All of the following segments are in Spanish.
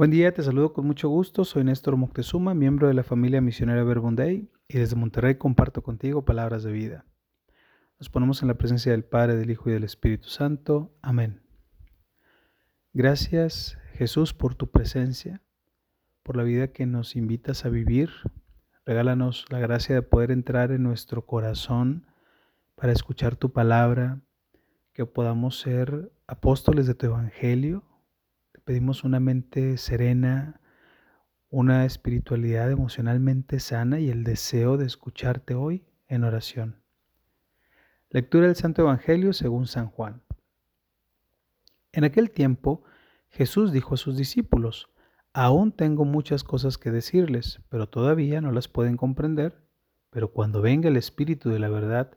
Buen día, te saludo con mucho gusto. Soy Néstor Moctezuma, miembro de la familia misionera Verbunday y desde Monterrey comparto contigo palabras de vida. Nos ponemos en la presencia del Padre, del Hijo y del Espíritu Santo. Amén. Gracias, Jesús, por tu presencia, por la vida que nos invitas a vivir. Regálanos la gracia de poder entrar en nuestro corazón para escuchar tu palabra, que podamos ser apóstoles de tu Evangelio pedimos una mente serena, una espiritualidad emocionalmente sana y el deseo de escucharte hoy en oración. Lectura del Santo Evangelio según San Juan. En aquel tiempo Jesús dijo a sus discípulos, Aún tengo muchas cosas que decirles, pero todavía no las pueden comprender, pero cuando venga el Espíritu de la verdad,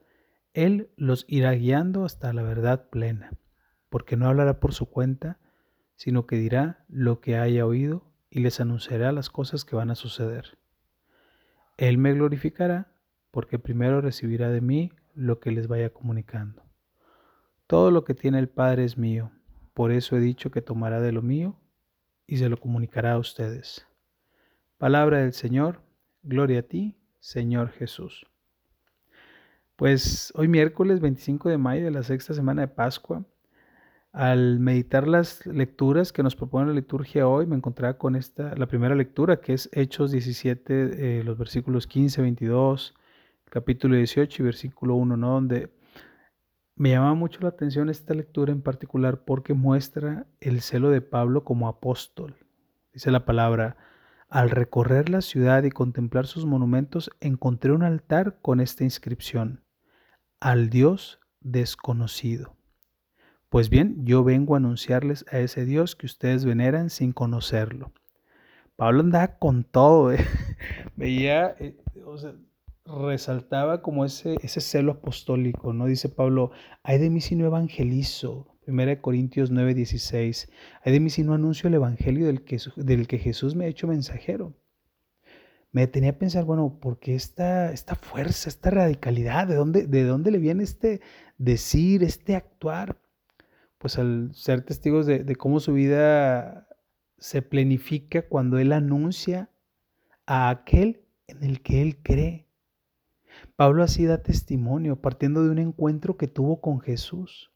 Él los irá guiando hasta la verdad plena, porque no hablará por su cuenta, sino que dirá lo que haya oído y les anunciará las cosas que van a suceder. Él me glorificará porque primero recibirá de mí lo que les vaya comunicando. Todo lo que tiene el Padre es mío, por eso he dicho que tomará de lo mío y se lo comunicará a ustedes. Palabra del Señor, gloria a ti, Señor Jesús. Pues hoy miércoles 25 de mayo de la sexta semana de Pascua, al meditar las lecturas que nos propone la liturgia hoy, me encontraba con esta, la primera lectura, que es Hechos 17, eh, los versículos 15, 22, capítulo 18 y versículo 1, ¿no? Donde me llama mucho la atención esta lectura en particular porque muestra el celo de Pablo como apóstol. Dice la palabra, al recorrer la ciudad y contemplar sus monumentos, encontré un altar con esta inscripción, al Dios desconocido. Pues bien, yo vengo a anunciarles a ese Dios que ustedes veneran sin conocerlo. Pablo andaba con todo, ¿eh? veía, eh, resaltaba como ese, ese celo apostólico, ¿no? Dice Pablo, hay de mí si no evangelizo. 1 Corintios 9, 16. Hay de mí si no anuncio el evangelio del que, del que Jesús me ha hecho mensajero. Me tenía a pensar, bueno, ¿por qué esta, esta fuerza, esta radicalidad? ¿De dónde, ¿De dónde le viene este decir, este actuar? Pues al ser testigos de, cómo su vida se planifica cuando Él anuncia a aquel en el que Él cree. Pablo así da testimonio partiendo de un encuentro que tuvo con Jesús.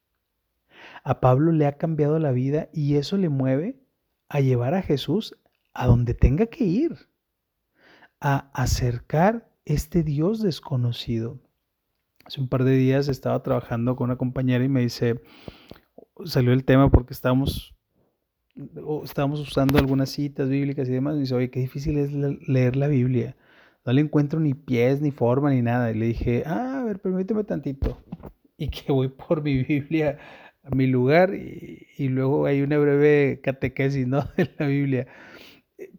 A Pablo le ha cambiado la vida y eso le mueve a llevar a Jesús a donde tenga que ir, a acercar este Dios desconocido. Hace un par de días estaba trabajando con una compañera y me dice, salió el tema porque estábamos, estábamos usando algunas citas bíblicas y demás. Y dice, oye, qué difícil es leer la Biblia. No le encuentro ni pies, ni forma, ni nada. Y le dije, ah, a ver, permíteme tantito. Y que voy por mi Biblia a mi lugar y, y luego hay una breve catequesis, ¿no? De la Biblia.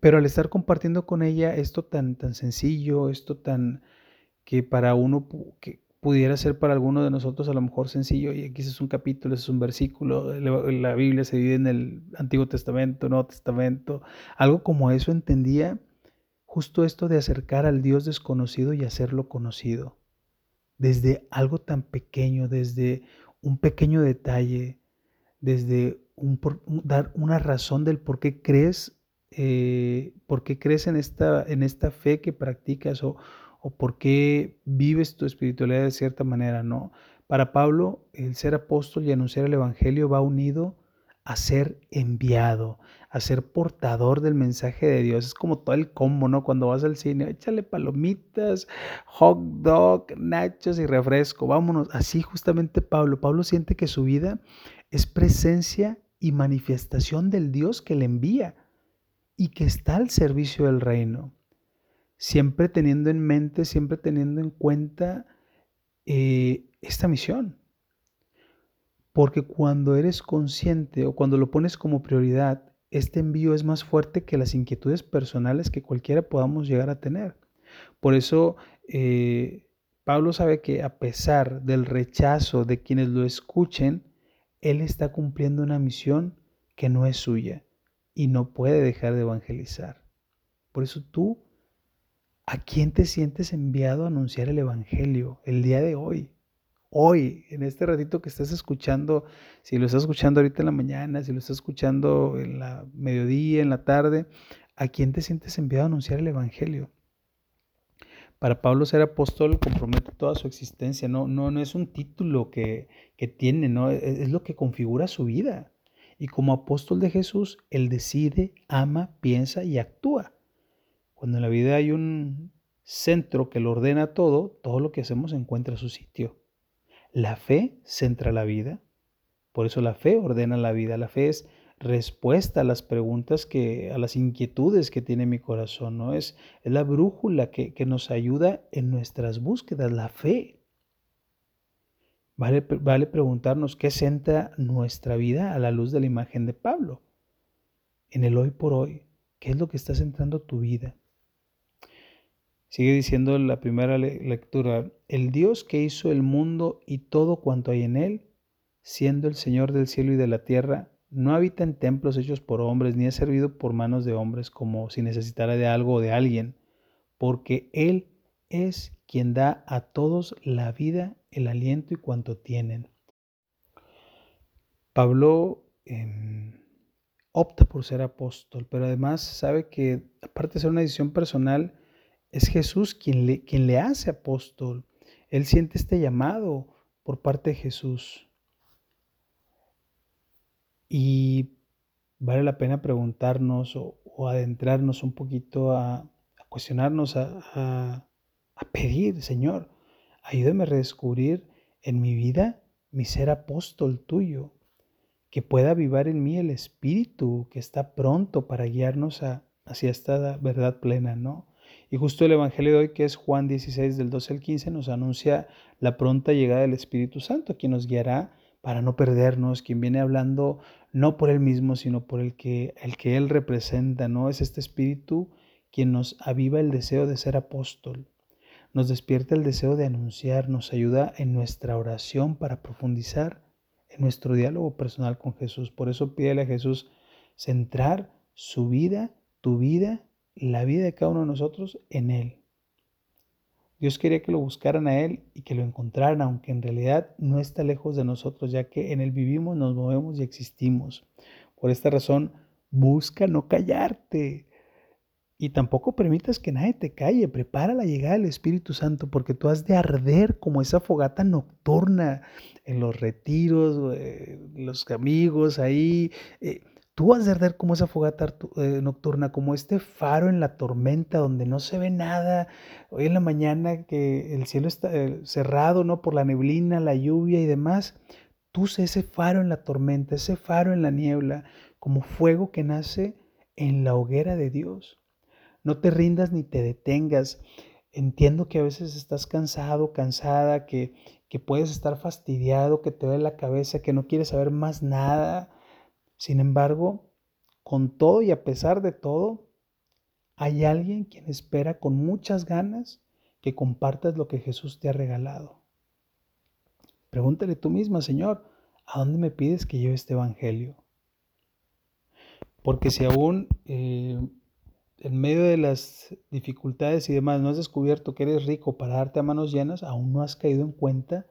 Pero al estar compartiendo con ella esto tan, tan sencillo, esto tan que para uno, que, pudiera ser para alguno de nosotros a lo mejor sencillo, y aquí es un capítulo, es un versículo, la Biblia se divide en el Antiguo Testamento, Nuevo Testamento, algo como eso entendía justo esto de acercar al Dios desconocido y hacerlo conocido, desde algo tan pequeño, desde un pequeño detalle, desde dar una razón del por qué crees, eh, por qué crees en esta, en esta fe que practicas o, o por qué vives tu espiritualidad de cierta manera, ¿no? Para Pablo, el ser apóstol y anunciar el Evangelio va unido a ser enviado, a ser portador del mensaje de Dios. Es como todo el combo, ¿no? Cuando vas al cine, échale palomitas, hot dog, nachos y refresco, vámonos. Así justamente Pablo. Pablo siente que su vida es presencia y manifestación del Dios que le envía y que está al servicio del reino siempre teniendo en mente, siempre teniendo en cuenta eh, esta misión. Porque cuando eres consciente o cuando lo pones como prioridad, este envío es más fuerte que las inquietudes personales que cualquiera podamos llegar a tener. Por eso eh, Pablo sabe que a pesar del rechazo de quienes lo escuchen, él está cumpliendo una misión que no es suya y no puede dejar de evangelizar. Por eso tú ¿A quién te sientes enviado a anunciar el Evangelio el día de hoy? hoy, en este ratito que estás escuchando, si lo estás escuchando ahorita en la mañana, si lo estás escuchando en la mediodía, en la tarde, ¿a quién te sientes enviado a anunciar el Evangelio? Para Pablo ser apóstol compromete toda su existencia, no, no, no es un título que, tiene, ¿no? Es, es lo que configura su vida. Y como apóstol de Jesús, él decide, ama, piensa y actúa. Cuando en la vida hay un centro que lo ordena todo, todo lo que hacemos encuentra su sitio. La fe centra la vida, por eso la fe ordena la vida. La fe es respuesta a las preguntas que, a las inquietudes que tiene mi corazón, ¿no? Es, es la brújula que, que, nos ayuda en nuestras búsquedas, la fe. Vale, vale preguntarnos qué centra nuestra vida a la luz de la imagen de Pablo. En el hoy por hoy, ¿qué es lo que está centrando tu vida? Sigue diciendo la primera lectura, el Dios que hizo el mundo y todo cuanto hay en él, siendo el Señor del cielo y de la tierra, no habita en templos hechos por hombres, ni es servido por manos de hombres como si necesitara de algo o de alguien, porque Él es quien da a todos la vida, el aliento y cuanto tienen. Pablo em, opta por ser apóstol, pero además sabe que aparte de ser una decisión personal, es Jesús quien le, quien le hace apóstol. Él siente este llamado por parte de Jesús. Y vale la pena preguntarnos o, adentrarnos un poquito a, cuestionarnos, a, a pedir, Señor, ayúdame a redescubrir en mi vida mi ser apóstol tuyo, que pueda avivar en mí el Espíritu que está pronto para guiarnos hacia esta verdad plena, ¿no? Y justo el Evangelio de hoy, que es Juan 16 del 12 al 15, nos anuncia la pronta llegada del Espíritu Santo, quien nos guiará para no perdernos, quien viene hablando no por él mismo, sino por el que, el que él representa, ¿no? Es este Espíritu quien nos aviva el deseo de ser apóstol, nos despierta el deseo de anunciar, nos ayuda en nuestra oración para profundizar en nuestro diálogo personal con Jesús. Por eso pídele a Jesús centrar su vida, tu vida la vida de cada uno de nosotros en Él. Dios quería que lo buscaran a Él y que lo encontraran, aunque en realidad no está lejos de nosotros, ya que en Él vivimos, nos movemos y existimos. Por esta razón, busca no callarte. Y tampoco permitas que nadie te calle. Prepara la llegada del Espíritu Santo, porque tú has de arder como esa fogata nocturna en los retiros, eh, los amigos ahí. Eh, Tú vas a arder como esa fogata eh, nocturna, como este faro en la tormenta donde no se ve nada. Hoy en la mañana que el cielo está cerrado, ¿no? Por la neblina, la lluvia y demás. Tú sé ese faro en la tormenta, ese faro en la niebla, como fuego que nace en la hoguera de Dios. No te rindas ni te detengas. Entiendo que a veces estás cansado, cansada, que, que puedes estar fastidiado, que te duele la cabeza, que no quieres saber más nada sin embargo, con todo y a pesar de todo, hay alguien quien espera con muchas ganas que compartas lo que Jesús te ha regalado. Pregúntale tú misma, Señor, ¿a dónde me pides que lleve este Evangelio? Porque si aún eh, en medio de las dificultades y demás no has descubierto que eres rico para darte a manos llenas, aún no has caído en cuenta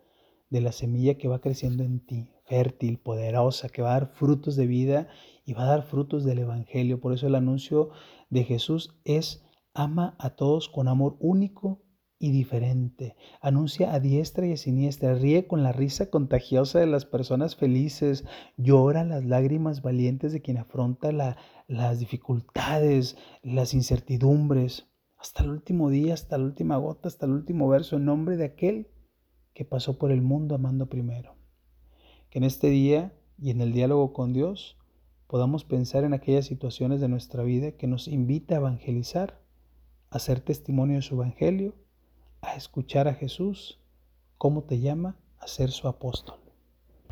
de la semilla que va creciendo en ti, fértil, poderosa, que va a dar frutos de vida y va a dar frutos del Evangelio. Por eso el anuncio de Jesús es ama a todos con amor único y diferente. Anuncia a diestra y a siniestra, ríe con la risa contagiosa de las personas felices, llora las lágrimas valientes de quien afronta las dificultades, las incertidumbres, hasta el último día, hasta la última gota, hasta el último verso, en nombre de aquel que pasó por el mundo amando primero. Que en este día y en el diálogo con Dios podamos pensar en aquellas situaciones de nuestra vida que nos invita a evangelizar, a ser testimonio de su evangelio, a escuchar a Jesús, cómo te llama a ser su apóstol.